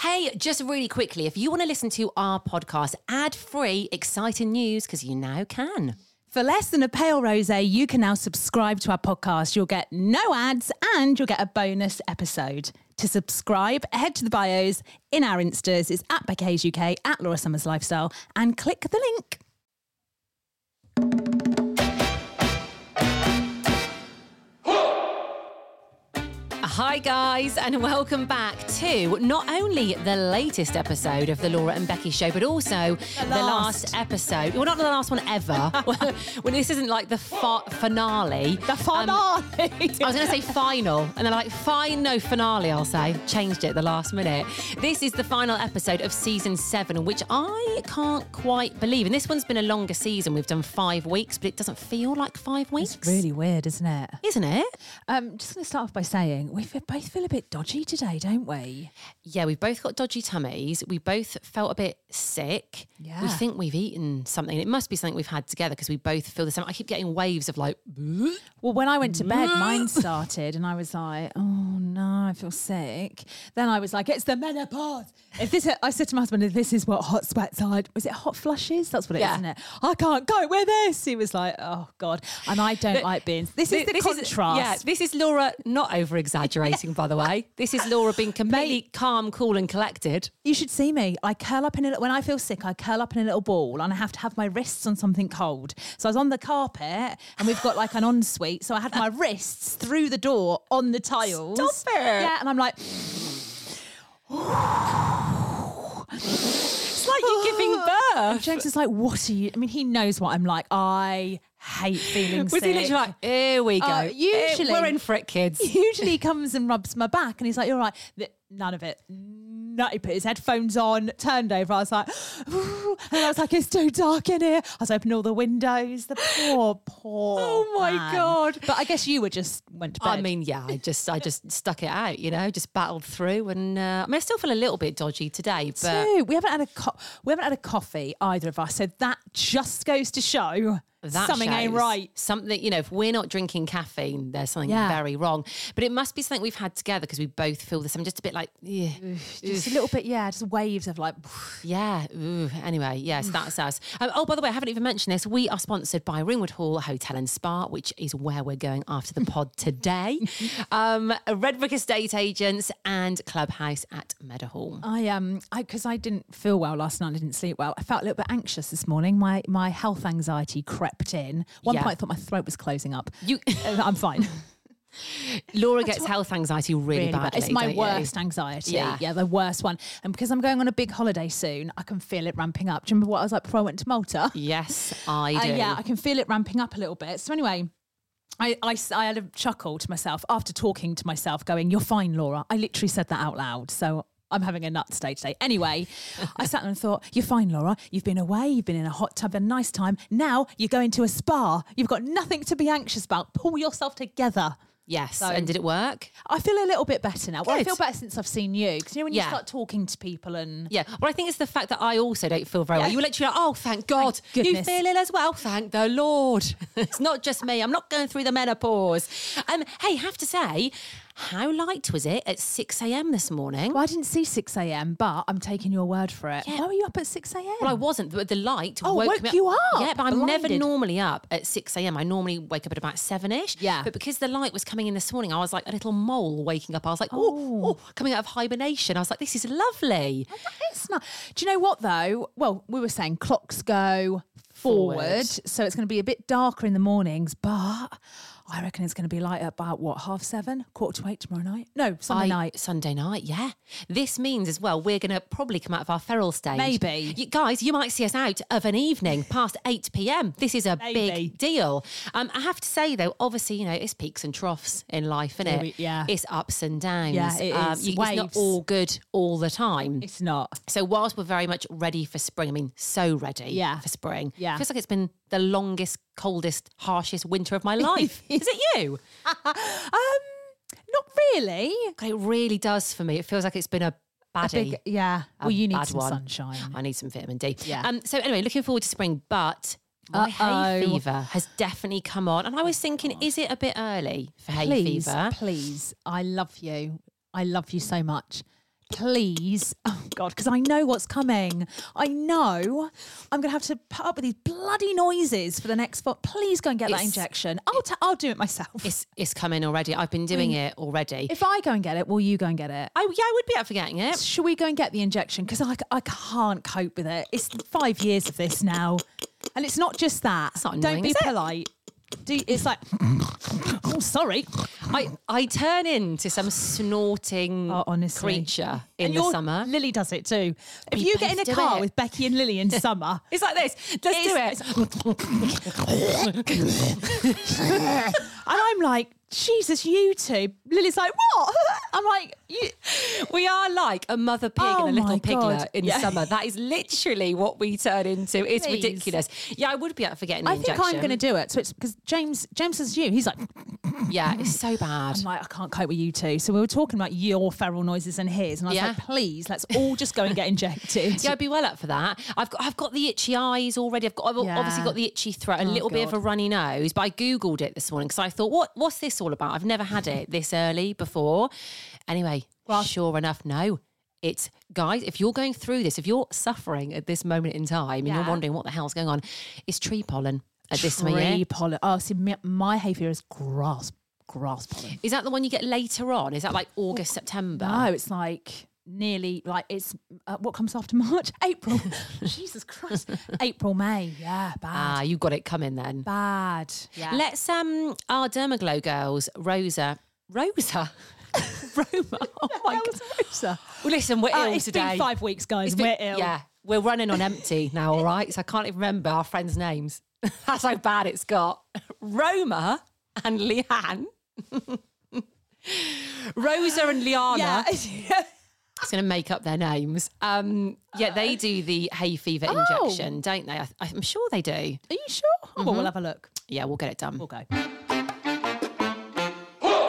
Hey, just really quickly, if you want to listen to our podcast ad free, exciting news, because you now can. For less than a pale rose, you can now subscribe to our podcast. You'll get no ads and you'll get a bonus episode. To subscribe, head to the bios in our Instas. It's at Becky Hayes UK, at Laura Summers Lifestyle, and click the link. Hi, guys, and welcome back to not only the latest episode of the Laura and Becky show, but also the last, last. episode. Well, not the last one ever. when this isn't like the fa- finale. The Um, finale. I was going to say final, and they're like, fine, no finale, I'll say. Changed it at the last minute. This is the final episode of season seven, which I can't quite believe. And this one's been a longer season. We've done five weeks, but it doesn't feel like five weeks. it's really weird, isn't it? Isn't it? Um, just going to start off by saying we both feel a bit dodgy today, don't we? Yeah, we've both got dodgy tummies. We both felt a bit sick. Yeah. We think we've eaten something. It must be something we've had together because we both feel the same. I keep getting waves of like, Well, when I went to bed, mine started, and I was like, "Oh no, I feel sick." Then I was like, "It's the menopause." If this, I said to my husband, "If this is what hot sweats are, was it hot flushes? That's what it is, Yeah. isn't it?" I can't go with this. He was like, "Oh God," and I don't like being. This is the contrast. yeah, this is Laura not over exaggerating, by the way. This is Laura being completely calm, cool, and collected. You should see me. I curl up in a little, when I feel sick, I curl up in a little ball and I have to have my wrists on something cold. So I was on the carpet and we've got like an ensuite. So I had my wrists through the door on the tiles. Stop it. Yeah. And I'm like, like you're giving birth. James is like, what are you? I mean, he knows what I'm like. I hate feeling Was sick. he literally like, here we go. Uh, usually- We're in for it, kids. usually he comes and rubs my back and he's like, You're right. Th- None of it. No, he put his headphones on, turned over. I was like, and I was like, It's too dark in here. I was opening all the windows. The poor, poor. Oh my man. God. But I guess you were just went to bed. I mean, yeah, I just, I just stuck it out, you know, just battled through, and uh, I mean, I still feel a little bit dodgy today, but Too. we haven't had a co- we haven't had a coffee either of us. So that just goes to show that something ain't right. Something, you know, if we're not drinking caffeine, there's something Yeah. very wrong. But it must be something we've had together because we both feel this. I'm Just a bit like, yeah, Just a little bit, yeah, just waves of like. yeah. Ooh. Anyway, yes, that's us. Um, oh, by the way, I haven't even mentioned this. We are sponsored by Ringwood Hall Hotel and Spa, which is where we're going after the pod today. um, Redbrick Estate Agents and Clubhouse at Meadowhall. I um, I because I didn't feel well last night. I didn't sleep well. I felt a little bit anxious this morning. My my health anxiety crept in. One Yeah. point, I thought my throat was closing up. You, I'm fine. Laura gets health anxiety really, Really bad. badly. It's my don't you? worst anxiety. Yeah. Yeah. the worst one. And because I'm going on a big holiday soon, I can feel it ramping up. Do you remember what I was like before I went to Malta? Yes, I Uh, yeah, I can feel it ramping up a little bit. So anyway. I, I, I, had a chuckle to myself after talking to myself, going, You're fine, Laura. I literally said that out loud. So I'm having a nut stage today. Anyway, I sat there and thought, You're fine, Laura. You've been away. You've been in a hot tub, a nice time. Now you're going to a spa. You've got nothing to be anxious about. Pull yourself together. Yes. So- and did it work? I feel a little bit better now. Well, I Good. feel better since I've seen you. Because you know, when you Yeah. start talking to people and. Yeah. Well, I think it's the fact that I also don't feel very well. Yeah. You were literally like, oh, thank God. you goodness. feel ill as well. Thank the Lord. it's not just me. I'm not going through the menopause. Um, hey, have to say, how light was it at 6 a.m. this morning? Well, I didn't see 6 a.m., but I'm taking your word for it. Yeah. Why were you up at 6 a.m.? Well, I wasn't, but the light Oh, woke, woke me up. you up, Yeah, but I'm never normally up at 6 a.m. I normally wake up at about 7 ish. Yeah. But because the light was coming in this morning, I was like a little mole waking up. I was like, oh, coming out of hibernation. I was like, this is lovely. It's not. Do you know what though? Well, we were saying clocks go forward, Forward. so it's going to be a bit darker in the mornings, but I reckon it's going to be light at about what half seven, quarter to eight tomorrow night. No, Sunday I- night. Sunday night, yeah. This means as well, we're going to probably come out of our feral stage. Maybe. You, guys, you might see us out of an evening past 8 p.m. This is a Maybe. big deal. Um, I have to say, though, obviously, you know, it's peaks and troughs in life, isn't Yeah, it? yeah. It's ups and downs. Yeah, it Um, is. you- it's not all good all the time. It's not. So whilst we're very much ready for spring, I mean, so ready Yeah. for spring. Yeah. Feels like it's been the longest, coldest, harshest winter of my life. is it you? Um, not really. God, It really does for me. It feels like it's been a baddie. big, yeah. Well, you need bad some one. sunshine. I need some vitamin D. Yeah. Um, so anyway, looking forward to spring, but my hay Uh-oh. fever has definitely come on, and I was thinking, is it a bit early for hay please, fever? please. I love you. I love you so much. Please, oh God, because I know what's coming. I know I'm going to have to put up with these bloody noises for the next foot. Please go and get that injection. I'll, I'll do it myself. It's it's coming already. I've been doing mm. it already. If I go and get it, will you go and get it? I, yeah, I would be up for getting it. Should we go and get the injection? Because I, I can't cope with it. It's five years of this now. And it's not just that. not Don't be polite. Do, it's like, oh, sorry. I, I turn into some snorting Oh, honestly. creature in And the your- summer. Lily does it too. If you get in a do car it. with Becky and Lily in summer, It's like this. Let's do it. and I'm like, Jesus, you two. Lily's like, what? I'm like, you. We are like a mother pig Oh and a oh little piglet God. in Yeah. summer. That is literally what we turn into. It's Please. ridiculous. Yeah, I would be up for getting the I think I'm going to do it. So it's because James, James says you. He's like, Yeah, it's so bad. I'm like, I can't cope with you two. So we were talking about your feral noises and his, and I was Yeah. like, please, let's all just go and get injected. Yeah, I'd be well up for that. I've got I've got the itchy eyes already. I've got I've Yeah. Oh, obviously got the itchy throat, a oh little bit of a runny nose. But I googled it this morning because I thought, what what's this all about? I've never had it this early before. Anyway, well, sure enough, no. It's guys, if you're going through this, if you're suffering at this moment in time and you're wondering what the hell's going on, it's tree pollen at this time of Tree year. pollen. Oh, see, my, my hay fever is grass, grass pollen. Is that the one you get later on? Is that like August, September? No, it's like nearly like it's uh, what comes after March, April. Jesus Christ, April, May. Yeah, bad, Ah, you got it coming then. bad. Yeah. Let's um our Dermaglow girls, Rosa. Rosa? Roma. Oh my god. Rosa? Well, listen, we're Uh, ill it's today. been five weeks, guys. Been- we're ill. Yeah, we're running on empty now, all right? So I can't even remember our friends' names. That's how bad it's got. Roma and Leanne. Rosa and Liana. Yeah. It's going to make up their names. Um, yeah, they do the hay fever injection, don't they? I, I'm sure they do. Are you sure? Oh, well, we'll have a look. Yeah, we'll get it done. We'll go.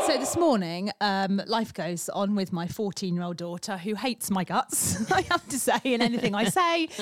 So this morning, um, life goes on with my 14 year old daughter who hates my guts, I have to say, in anything I say.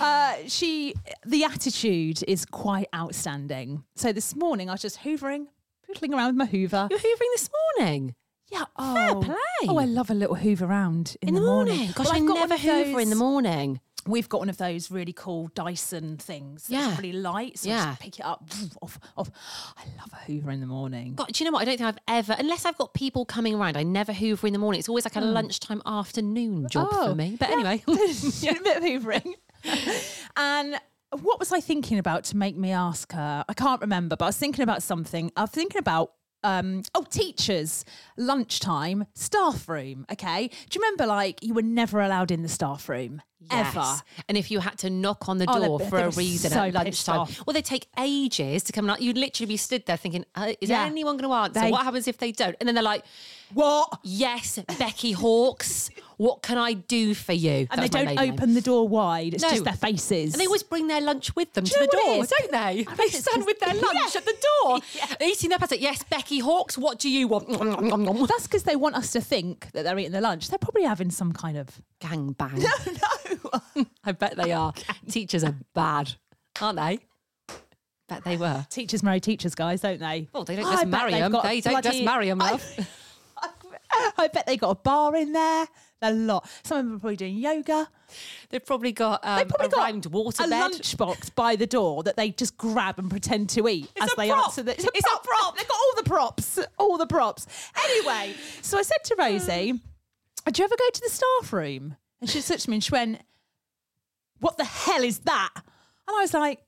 Uh, she, the attitude is quite outstanding. So this morning, I was just hoovering, poodling around with my hoover. You're hoovering this morning. Yeah, oh, play. Oh, I love a little hoover around in, In the morning. Gosh, Well, I I've got never hoover in the morning. We've got one of those really cool Dyson things. Yeah. really light. So I Yeah. just pick it up. Off, off. I love a hoover in the morning. God, do you know what? I don't think I've ever, unless I've got people coming around, I never hoover in the morning. It's always like a mm. lunchtime afternoon job for Oh, me. But yeah. anyway. A bit of hoovering. and what was I thinking about to make me ask her? I can't remember, but I was thinking about something. I was thinking about um oh teachers lunchtime staff room okay? Do you remember like you were never allowed in the staff room ever And if you had to knock on the Oh, door for a reason so at lunchtime, well, they take ages to come out. You'd literally be stood there thinking, uh, is Yeah. anyone going to answer? They- what happens if they don't? And then they're like, what yes, Becky Hawkes, what can I do for you? and they don't maiden name. open the door wide it's No. just their faces And they always bring their lunch with them Do to the door, is? don't they? They stand with their lunch Yeah. at the door, eating their pasta. Yes, Becky Hawkes, what do you want? that's because they want us to think that they're eating their lunch they're probably having some kind of Gang bang. No, I bet they are. Teachers are bad, aren't they? Bet they were. teachers marry teachers guys don't they Well, they don't I just bet marry they've them. got a They don't just marry them, I- love. I bet they got a bar in there. A lot. Some of them are probably doing yoga. They've probably got um, They've probably a got rhymed water a lunchbox by the door that they just grab and pretend to eat as a they prop. answer the. It's a prop. They've got all the props. All the props. Anyway, so I said to Rosie, "Do you ever go to the staff room?" And she looked at me and she went, "What the hell is that?" And I was like,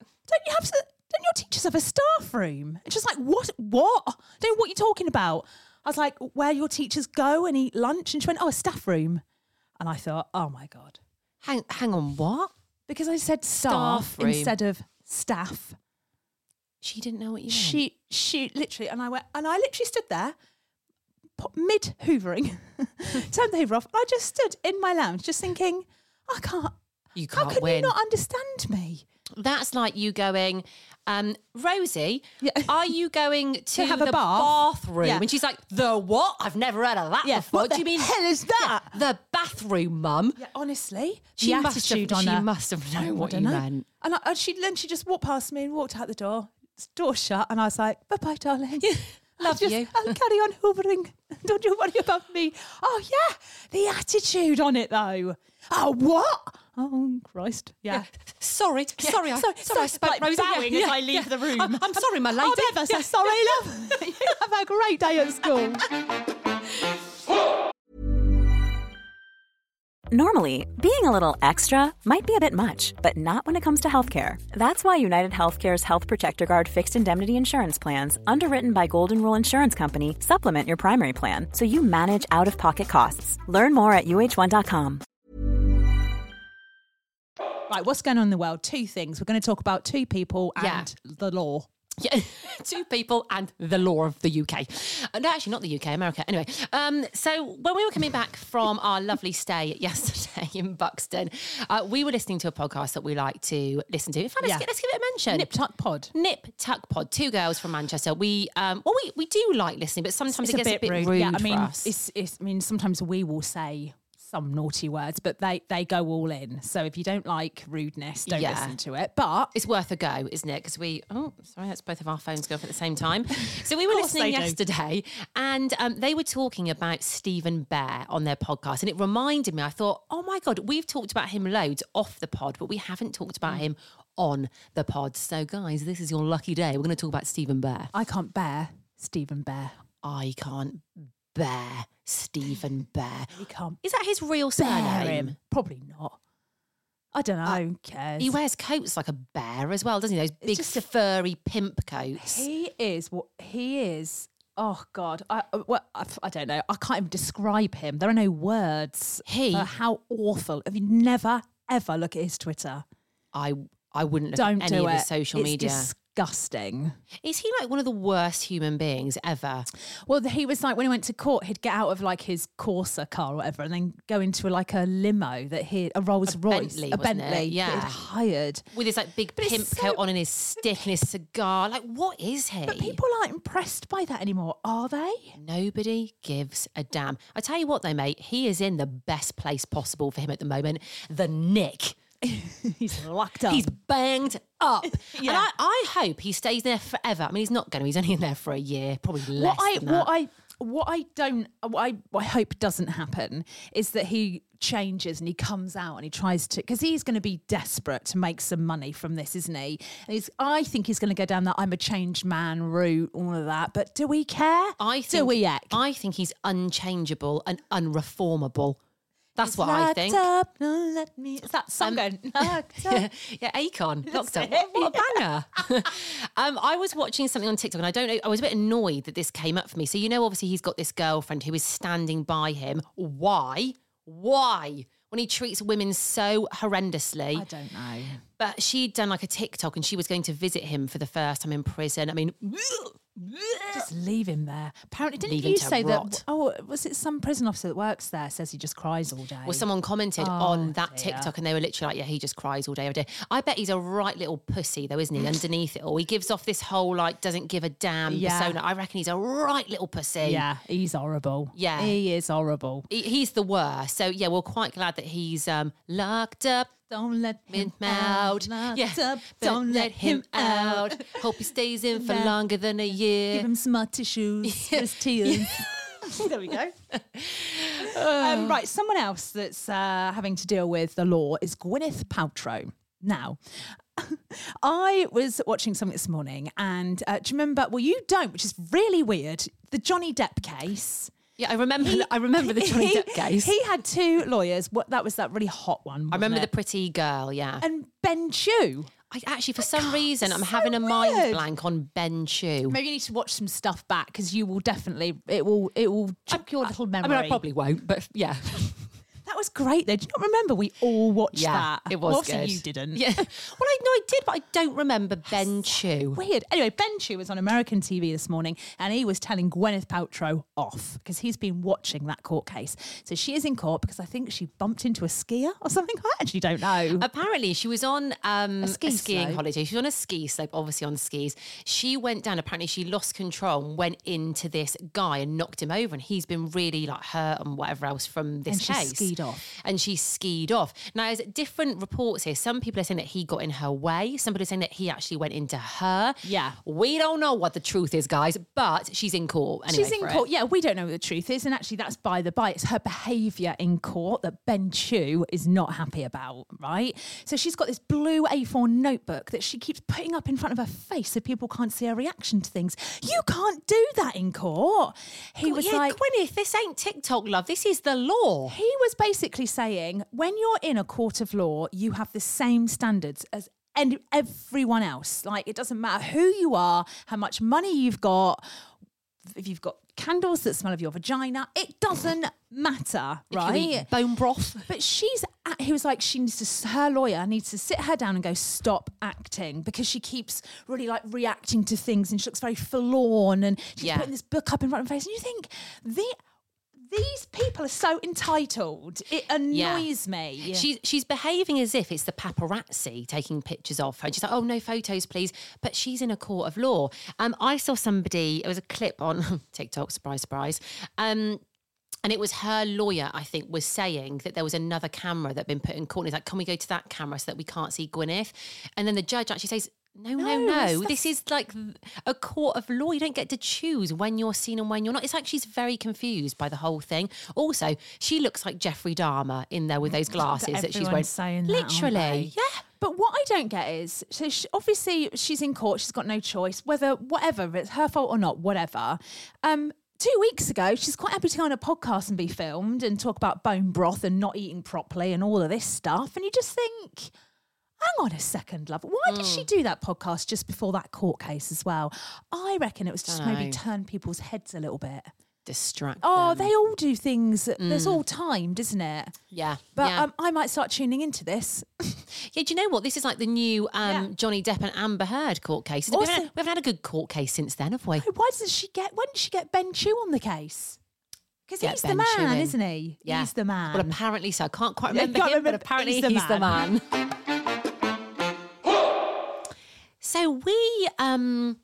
"Don't you have? to, Don't your teachers have a staff room?" And she's like, "What? What? Don't know what you're talking about." I was like, "Where your teachers go and eat lunch?" And she went, "Oh, a staff room." And I thought, "Oh my god." Hang, hang on, what? because I said staff, Staff instead of staff. She didn't know what you meant. She she literally and I went and I literally stood there mid hoovering, turned the hoover off. I just stood in my lounge, just thinking, I can't. You can't can win. you not understand me? That's like you going, um, Rosie, Yeah. are you going to, have a the bath? bathroom? Yeah. And she's like, the what? I've never heard of that Yeah, before. what Do the you mean hell is that? the bathroom, mum? Yeah, honestly, She must have. attitude on She her. must have known I what you know. meant. And, I, and she then she just walked past me and walked out the door. Door shut, and I was like, "Bye bye, darling." Love Just, you. I'll carry on hoovering. Don't you worry about me. Oh yeah, the attitude on it though. Oh what? Oh Christ. Yeah. Sorry, sorry, I, sorry, sorry, I spoke like Rosie. bowing as I leave the room. I'm, I'm sorry, my lady. I'm ever so sorry, love. you have a great day at school. Normally, being a little extra might be a bit much, but not when it comes to healthcare. That's why United Healthcare's Health Protector Guard fixed indemnity insurance plans, underwritten by Golden Rule Insurance Company, supplement your primary plan so you manage out of pocket costs. Learn more at uh1.com. Right, what's going on in the world? Two things. We're going to talk about two people and Yeah. the law. Yeah, two people and the law of the UK. Uh, no, actually, not the UK, America. Anyway, um, so when we were coming back from our lovely stay yesterday in Buxton, uh, we were listening to a podcast that we like to listen to. In fact, let's, Yeah. let's give it a mention. Nip Tuck Pod. Nip Tuck Pod, two girls from Manchester. We um, well, we, we do like listening, but sometimes It's it gets a bit, rude, yeah, I mean, it's, it's. I mean, sometimes we will say some naughty words, but they they go all in. So if you don't like rudeness, don't Yeah. listen to it. But It's worth a go, isn't it? Because we, oh, sorry, that's both of our phones go off at the same time. So we were listening they do. yesterday and um, they were talking about Stephen Bear on their podcast. And it reminded me, I thought, oh my God, we've talked about him loads off the pod, but we haven't talked Mm. about him on the pod. So, guys, this is your lucky day. We're going to talk about Stephen Bear. I can't bear Stephen Bear. I can't bear Stephen Bear. We can't Is that his real surname? Probably not. I don't know. Who cares? He wears coats like a bear as well, doesn't he? Those big just furry pimp coats. He is what he is. Oh God, I uh, well, I, I don't know. I can't even describe him. There are no words. He- for how awful. Have you never ever look at his Twitter? I I wouldn't look Don't at any do of it. his social it's media. Disgusting. Is he like one of the worst human beings ever? Well, he was like when he went to court, he'd get out of like his Corsa car or whatever, and then go into like a limo that he a Rolls Royce, Bentley, a? Bentley, Yeah. hired. With his like big it's pimp so- coat on and his stick and his cigar. Like, what is he? But people aren't impressed by that anymore, are they? Nobody gives a damn. I tell you what, though, mate, he is in the best place possible for him at the moment. The Nick. He's locked up. He's banged up. And I, I hope he stays there forever. I mean, he's not going to. He's only in there for a year, probably less what I than that. what I what I don't what I, what I hope doesn't happen is that he changes and he comes out and he tries to because he's going to be desperate to make some money from this, isn't he? And he's I think he's going to go down that I'm a changed man route, all of that. But do we care? I do we act? I think he's unchangeable and unreformable. That's what I think. Up, no, let me. Is that song up. yeah, yeah, Akon, locked up. What, what a banger! um, I was watching something on TikTok, and I don't know. I was a bit annoyed that this came up for me. So you know, obviously, he's got this girlfriend who is standing by him. Why? Why? When he treats women so horrendously. I don't know. But she'd done like a TikTok, and she was going to visit him for the first time in prison. I mean, Just leave him there. Apparently, didn't Leave you say rot. that? Oh, was it some prison officer that works there says he just cries all day? Well, someone commented Oh, on that dear. TikTok and they were literally like, yeah, he just cries all day, every day. I bet he's a right little pussy, though, isn't he? Underneath it all. He gives off this whole, like, doesn't give a damn Yeah. persona. I reckon he's a right little pussy. Yeah, he's horrible. Yeah. he is horrible. He- He's the worst. So, yeah, we're quite glad that he's um, locked up. Don't let Him out, out. yeah. Up. Don't let him out. Hope he stays in for Yeah. longer than a year. Give him smart tissues for his tears. there we go. um, right, someone else that's uh, having to deal with the law is Gwyneth Paltrow. Now, I was watching something this morning, and uh, do you remember? Well, you don't, which is really weird. The Johnny Depp case. Yeah, I remember. I remember the Johnny He- Depp case. He had two lawyers. What that was that really hot one. I remember wasn't the pretty girl. Yeah. and Ben Chew. I actually, for some reason, I'm so having a mind weird. blank on Ben Chew. Maybe you need to watch some stuff back because you will definitely it will it will jog your little memory. I mean, I probably won't, but yeah. That was great though. Do you not remember we all watched Yeah, that? it was Obviously good. you didn't. Yeah. Well, I no, I did, but I don't remember Ben Chew. Weird. Anyway, Ben Chew was on American TV this morning and he was telling Gwyneth Paltrow off because he's been watching that court case. So she is in court because I think she bumped into a skier or something. I actually don't know. Apparently, she was on um, a, ski skiing slope. holiday. She was on a ski slope, obviously on skis. She went down. Apparently, she lost control and went into this guy and knocked him over. And he's been really like hurt and whatever else from this and she case. skied off. Off. and she skied off. Now, there's different reports here. Some people are saying that he got in her way. Some people are saying that he actually went into her. Yeah. We don't know what the truth is, guys, but she's in court. Anyway She's in for it. court. Yeah, we don't know what the truth is. And actually, that's by the by. It's her behaviour in court that Ben Chew is not happy about, right? So she's got this blue A4 notebook that she keeps putting up in front of her face so people can't see her reaction to things. You can't do that in court. He was yeah, like, Gwyneth, this ain't TikTok, love. This is the law. he was basically saying when you're in a court of law, you have the same standards as and everyone else. Like it doesn't matter who you are, how much money you've got, if you've got candles that smell of your vagina, it doesn't matter, If you eat right? Bone broth. But she's, at, he was like, she needs to, her lawyer needs to sit her down and go, stop acting because she keeps really like reacting to things and she looks very forlorn and she's Yeah. putting this book up in front of her face. And you think, the, these people are so entitled. It annoys me. She's she's behaving as if it's the paparazzi taking pictures of her. She's like, "Oh no, photos, please." But she's in a court of law. Um, I saw somebody. It was a clip on TikTok. Surprise, surprise. Um, and it was her lawyer, I think, was saying that there was another camera that had been put in court. And he's like, "Can we go to that camera so that we can't see Gwyneth?" And then the judge actually says. No, no, No, no. This is like a court of law. You don't get to choose when you're seen and when you're not. It's like she's very confused by the whole thing. Also, she looks like Jeffrey Dahmer in there with those glasses that she's wearing. saying that, Literally, they? yeah. But what I don't get is, so she, obviously she's in court. She's got no choice, whether whatever it's her fault or not, whatever. Um, two weeks ago, she's quite happy to go on a podcast and be filmed and talk about bone broth and not eating properly and all of this stuff. And you just think, hang on a second, love. Why did Hmm. she do that podcast just before that court case as well? I reckon it was just maybe turn people's heads a little bit. Distract. Oh, them. they all do things. There's all timed, isn't it? yeah, But yeah. um, I might start tuning into this. yeah. Do you know what? This is like the new um, Yeah. Johnny Depp and Amber Heard court case. we, haven't, had, we haven't had a good court case since then, have we? Why doesn't she get? When did she get Ben Chew on the case? Because he's Ben the man, isn't he? Yeah. He's the man. Well, apparently so. I can't quite remember can't him, but apparently he's the he's the man. so we um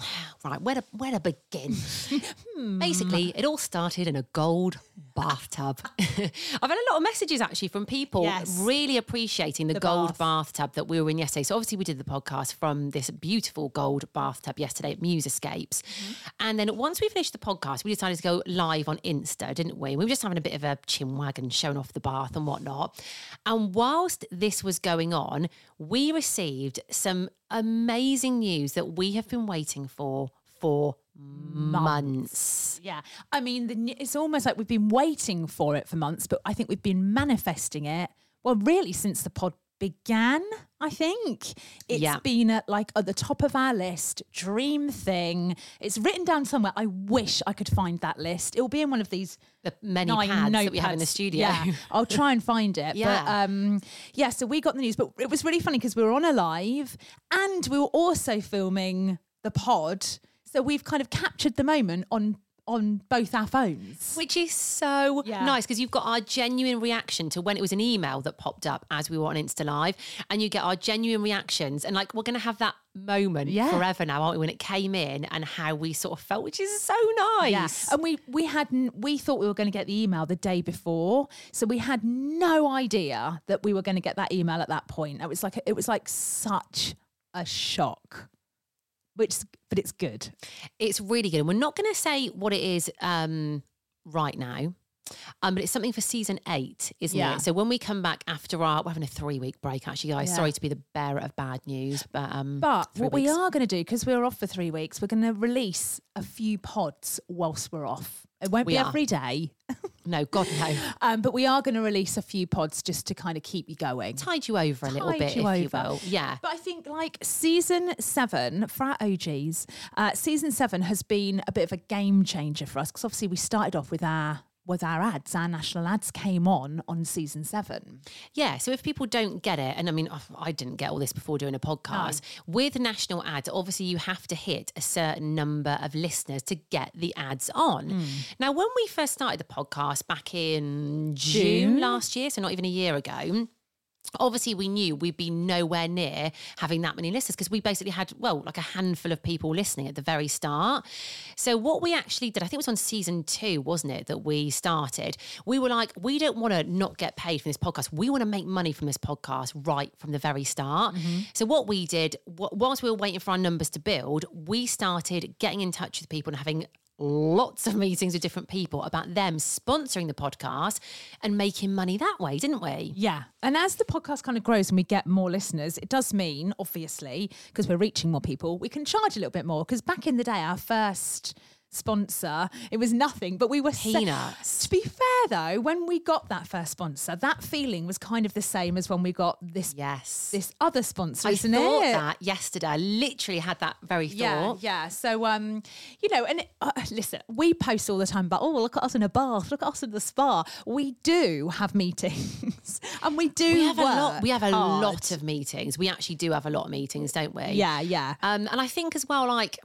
right where to where to begin? Basically it all started in a gold bathtub i've had a lot of messages actually from people Yes. really appreciating the, The gold bath. bathtub that we were in yesterday so obviously we did the podcast from this beautiful gold bathtub yesterday at muse escapes Mm-hmm. and then once we finished the podcast we decided to go live on insta didn't we we were just having a bit of a chin wagon showing off the bath and whatnot and whilst this was going on we received some amazing news that we have been waiting for for months. yeah. I mean, the, it's almost like we've been waiting for it for months, but I think we've been manifesting it. Well, really, since the pod began. I think it's Yeah. been at like at the top of our list. Dream thing. It's written down somewhere. I wish I could find that list. It will be in one of these The many nine pads that we have in the studio. Yeah, I'll try and find it. But Yeah. um, yeah, so we got the news, but it was really funny because we were on a live and we were also filming the pod. So we've kind of captured the moment on on both our phones. Which is so Yeah. nice because you've got our genuine reaction to when it was an email that popped up as we were on Insta Live, and you get our genuine reactions. And like, we're going to have that moment Yeah. forever now, aren't we? When it came in and how we sort of felt, which is so nice. Yeah. And we we hadn't we thought we were going to get the email the day before, so we had no idea that we were going to get that email at that point. It was like it was like such a shock, which but it's good. It's really good. And we're not going to say what it is um, right now. Um, but it's something for season eight, isn't Yeah. it? So when we come back after our, we're having a three week break, actually, guys. Yeah. Sorry to be the bearer of bad news, but um, But what we are going to do because we're off for three weeks, we're going to release a few pods whilst we're off. It won't We be are. every day, no, God no, um, but we are going to release a few pods just to kind of keep you going. tide you over a little bit, you if you over. will. Yeah. But I think like season seven for our OGs, uh, season seven has been a bit of a game changer for us because obviously we started off with our with our ads. Our national ads came on on season seven. Yeah, so if people don't get it, and I mean, I didn't get all this before doing a podcast, with national ads, obviously you have to hit a certain number of listeners to get the ads on. Hmm. Now, when we first started the podcast back in June, June? last year, so not even a year ago, obviously we knew we'd be nowhere near having that many listeners because we basically had well like a handful of people listening at the very start. So what we actually did i think it was on season two wasn't it that we started? We were like we don't want to not get paid from this podcast. We want to make money from this podcast right from the very start. Mm-hmm. So what we did wh- whilst we were waiting for our numbers to build we started getting in touch with people and having lots of meetings with different people about them sponsoring the podcast and making money that way didn't we Yeah. And as the podcast kind of grows and we get more listeners, it does mean, obviously, because we're reaching more people, we can charge a little bit more. Because back in the day, our first sponsor, it was nothing, but we were Peanuts. to be fair, though, when we got that first sponsor, that feeling was kind of the same as when we got this yes this other sponsor, I isn't thought it? that yesterday. I literally had that very thought. yeah. yeah. So, um, you know, and uh, listen, we post all the time about, oh, look at us in a bath, look at us in the spa. We do have meetings, and we do. We have a lot. We have a hard. lot of meetings. We actually do have a lot of meetings, don't we? Yeah, yeah. Um, and I think as well, like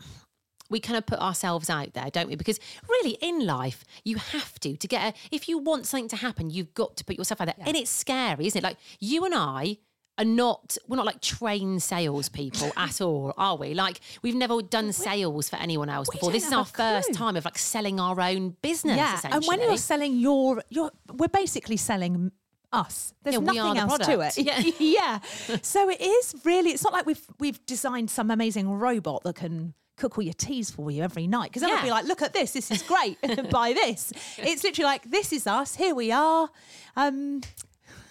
we kind of put ourselves out there, don't we? Because really, in life, you have to to get. A, if you want something to happen, you've got to put yourself out there, and it's scary, isn't it? Like you and I. Are not we're not like trained salespeople at all, are we? Like we've never done sales for anyone else before. This is our first time of like selling our own business. Yeah, and when you're selling your, your, we're basically selling us. There's Yeah, nothing the else to it. Yeah. yeah. So it is really. It's not like we've we've designed some amazing robot that can cook all your teas for you every night. Because then I'll be like, look at this. This is great. Buy this. It's literally like this is us. Here we are. Um,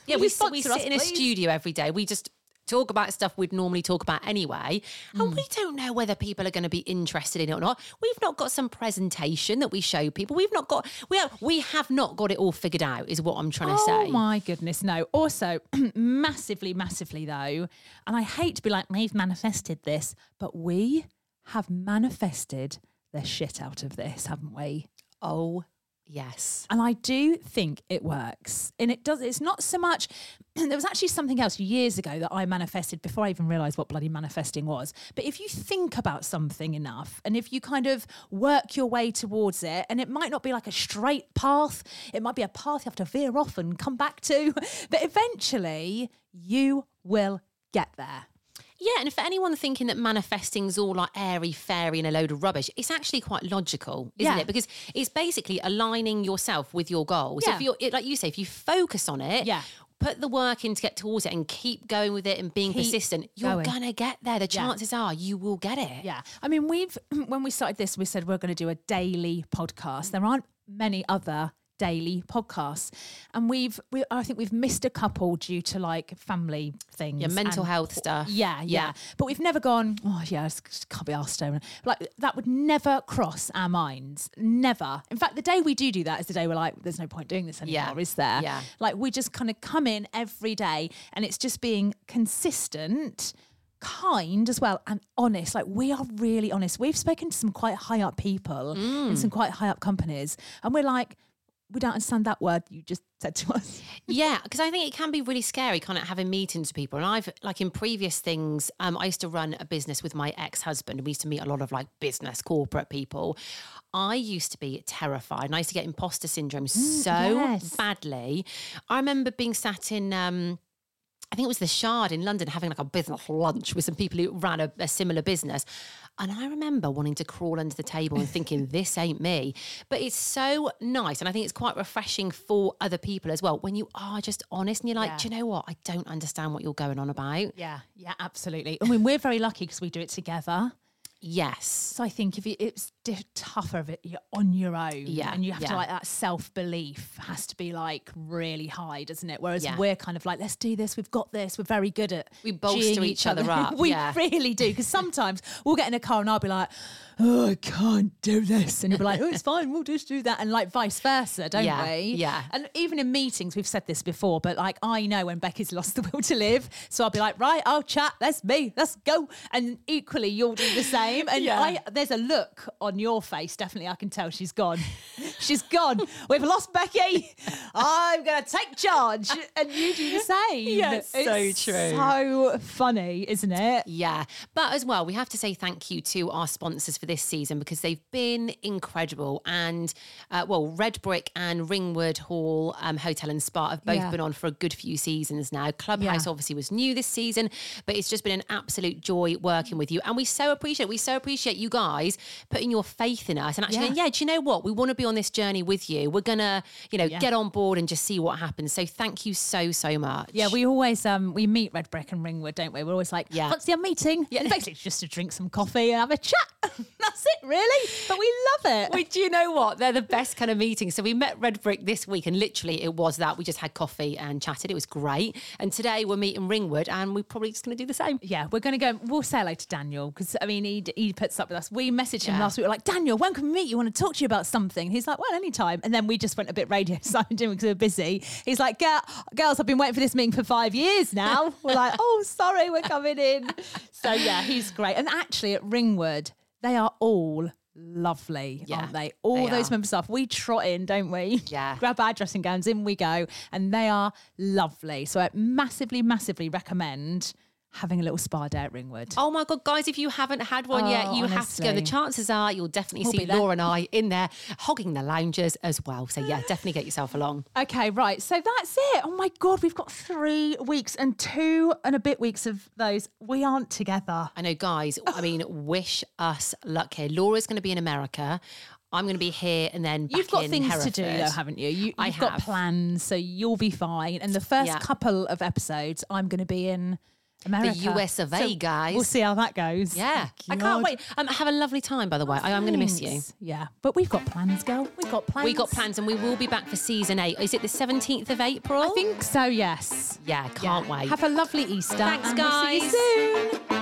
Yeah, we, we sit us, in a studio every day. We just talk about stuff we'd normally talk about anyway. Hmm. And we don't know whether people are going to be interested in it or not. We've not got some presentation that we show people. We've not got, we have, we have not got it all figured out, is what I'm trying to say. Oh my goodness, no. Also, massively, massively though, and I hate to be like, we've manifested this, but we have manifested the shit out of this, haven't we? Oh, yes. And I do think it works. And it does, it's not so much, there was actually something else years ago that I manifested before I even realized what bloody manifesting was. But if you think about something enough and if you kind of work your way towards it, and it might not be like a straight path, it might be a path you have to veer off and come back to, but eventually you will get there. Yeah, and for anyone thinking that manifesting's all like airy fairy and a load of rubbish, it's actually quite logical, isn't Yeah. it? Because it's basically aligning yourself with your goals. Yeah. If you're, it, like you say, if you focus on it, Yeah. put the work in to get towards it, and keep going with it and being Keep persistent, you're going. gonna get there. The Yeah. chances are you will get it. Yeah. I mean, we've, when we started this, we said we're going to do a daily podcast. Mm. There aren't many other daily podcasts. And we've, we, I think we've missed a couple due to like family things. Yeah, mental and- health stuff. Yeah, yeah, Yeah. But we've never gone, oh, yeah, can't be asked over. Like, that would never cross our minds. Never. In fact, the day we do do that is the day we're like, there's no point doing this anymore, Yeah. is there? Yeah. Like, we just kind of come in every day and it's just being consistent kind as well and honest like we are really honest we've spoken to some quite high up people mm. in some quite high up companies and we're like we don't understand that word you just said to us Yeah, because I think it can be really scary kind of having meetings with people. And I've, like in previous things, um, I used to run a business with my ex husband. And we used to meet a lot of like business, corporate people. I used to be terrified and I used to get imposter syndrome so yes. badly. I remember being sat in, um, I think it was the Shard in London having like a business lunch with some people who ran a, a similar business. And I remember wanting to crawl under the table and thinking, this ain't me. But it's so nice. And I think it's quite refreshing for other people as well when you are just honest and you're like, Yeah. do you know what? I don't understand what you're going on about. yeah yeah absolutely i mean we're very lucky because we do it together Yes. so i think if you, it's tougher of it, you're on your own. Yeah, and you have to like that self-belief has to be like really high doesn't it? Whereas Yeah. we're kind of like let's do this. We've got this. We're very good at We bolster each other up, we yeah. really do because sometimes we'll get in a car and i'll be like oh i can't do this. And you'll be like oh it's fine. We'll just do that. And like vice versa don't Yeah, we? yeah. and even in meetings we've said this before but like i know when becky's lost the will to live so i'll be like right i'll chat. That's me. Let's go. And equally you'll do the same. And Yeah. i there's a look on on your face, definitely I can tell she's gone. she's gone. We've lost Becky. I'm going to take charge. And you do the same. Yeah, it's so true. So funny, isn't it? Yeah. But as well, we have to say thank you to our sponsors for this season because they've been incredible. And, uh, well, Red Brick and Ringwood Hall um, Hotel and Spa have both Yeah. been on for a good few seasons now. Clubhouse Yeah. obviously was new this season, but it's just been an absolute joy working with you. And we so appreciate, we so appreciate you guys putting your faith in us and actually, Yeah. going, yeah, do you know what? We want to be on this journey with you. We're to, you know, Yeah. get on board and just see what happens. So thank you so, so much. Yeah, we always um we meet Red Brick and Ringwood, don't we? We're always like, Yeah. what's a meeting? Yeah, basically it's just to drink some coffee and have a chat. That's it, really. But we love it. Wait, do you know what? They're the best kind of meetings. So we met Red Brick this week, and literally it was that. We just had coffee and chatted. It was great. And today we're meeting Ringwood, and we're probably just to do the same. yeah, we're to go. We'll say hello to Daniel because I mean he he puts up with us. We messaged him Yeah. last week. Like, Daniel, when can we meet? You want to talk to you about something? He's like, well, anytime. And then we just went a bit radio silent because we were busy. He's like, Girl, girls, I've been waiting for this meeting for five years now. we're like, oh, sorry, we're coming in. So yeah, he's great. And actually at Ringwood, they are all lovely, Yeah, aren't they? All they those are. members of staff, we trot in, don't we? Yeah. Grab our dressing gowns, in we go, and they are lovely. So I massively, massively recommend having a little spa day at Ringwood. Oh my God, guys, if you haven't had one yet, Oh, you have to go. The chances are you'll definitely We'll see. Laura and I in there hogging the loungers as well. So, yeah, definitely get yourself along. Okay, right. So that's it. Oh my God, we've got three weeks and two and a bit weeks of those. We aren't together. I know, guys, I mean, wish us luck here. Laura's going to be in America. I'm going to be here and then You've got in things to do, though, haven't you? you I you've got have. plans, so you'll be fine. And the first Yeah. couple of episodes, I'm going to be in America. The US of A, guys. We'll see how that goes. Yeah, I can't wait. Um, have a lovely time, by the way. I am going to miss you. Yeah, but we've got plans, girl. We've got plans. We got plans and we will be back for season eight. Is it the 17th of April? I think so. Yes. Yeah, can't wait. Have a lovely Easter. Thanks, and we'll see you guys. soon.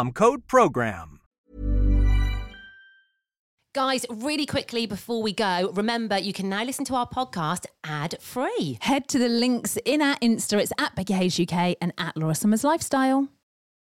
code PROGRAM. Guys, really quickly before we go, remember you can now listen to our podcast ad free. Head to the links in our Insta. It's at Becky Hayes UK and at Laura Summers Lifestyle.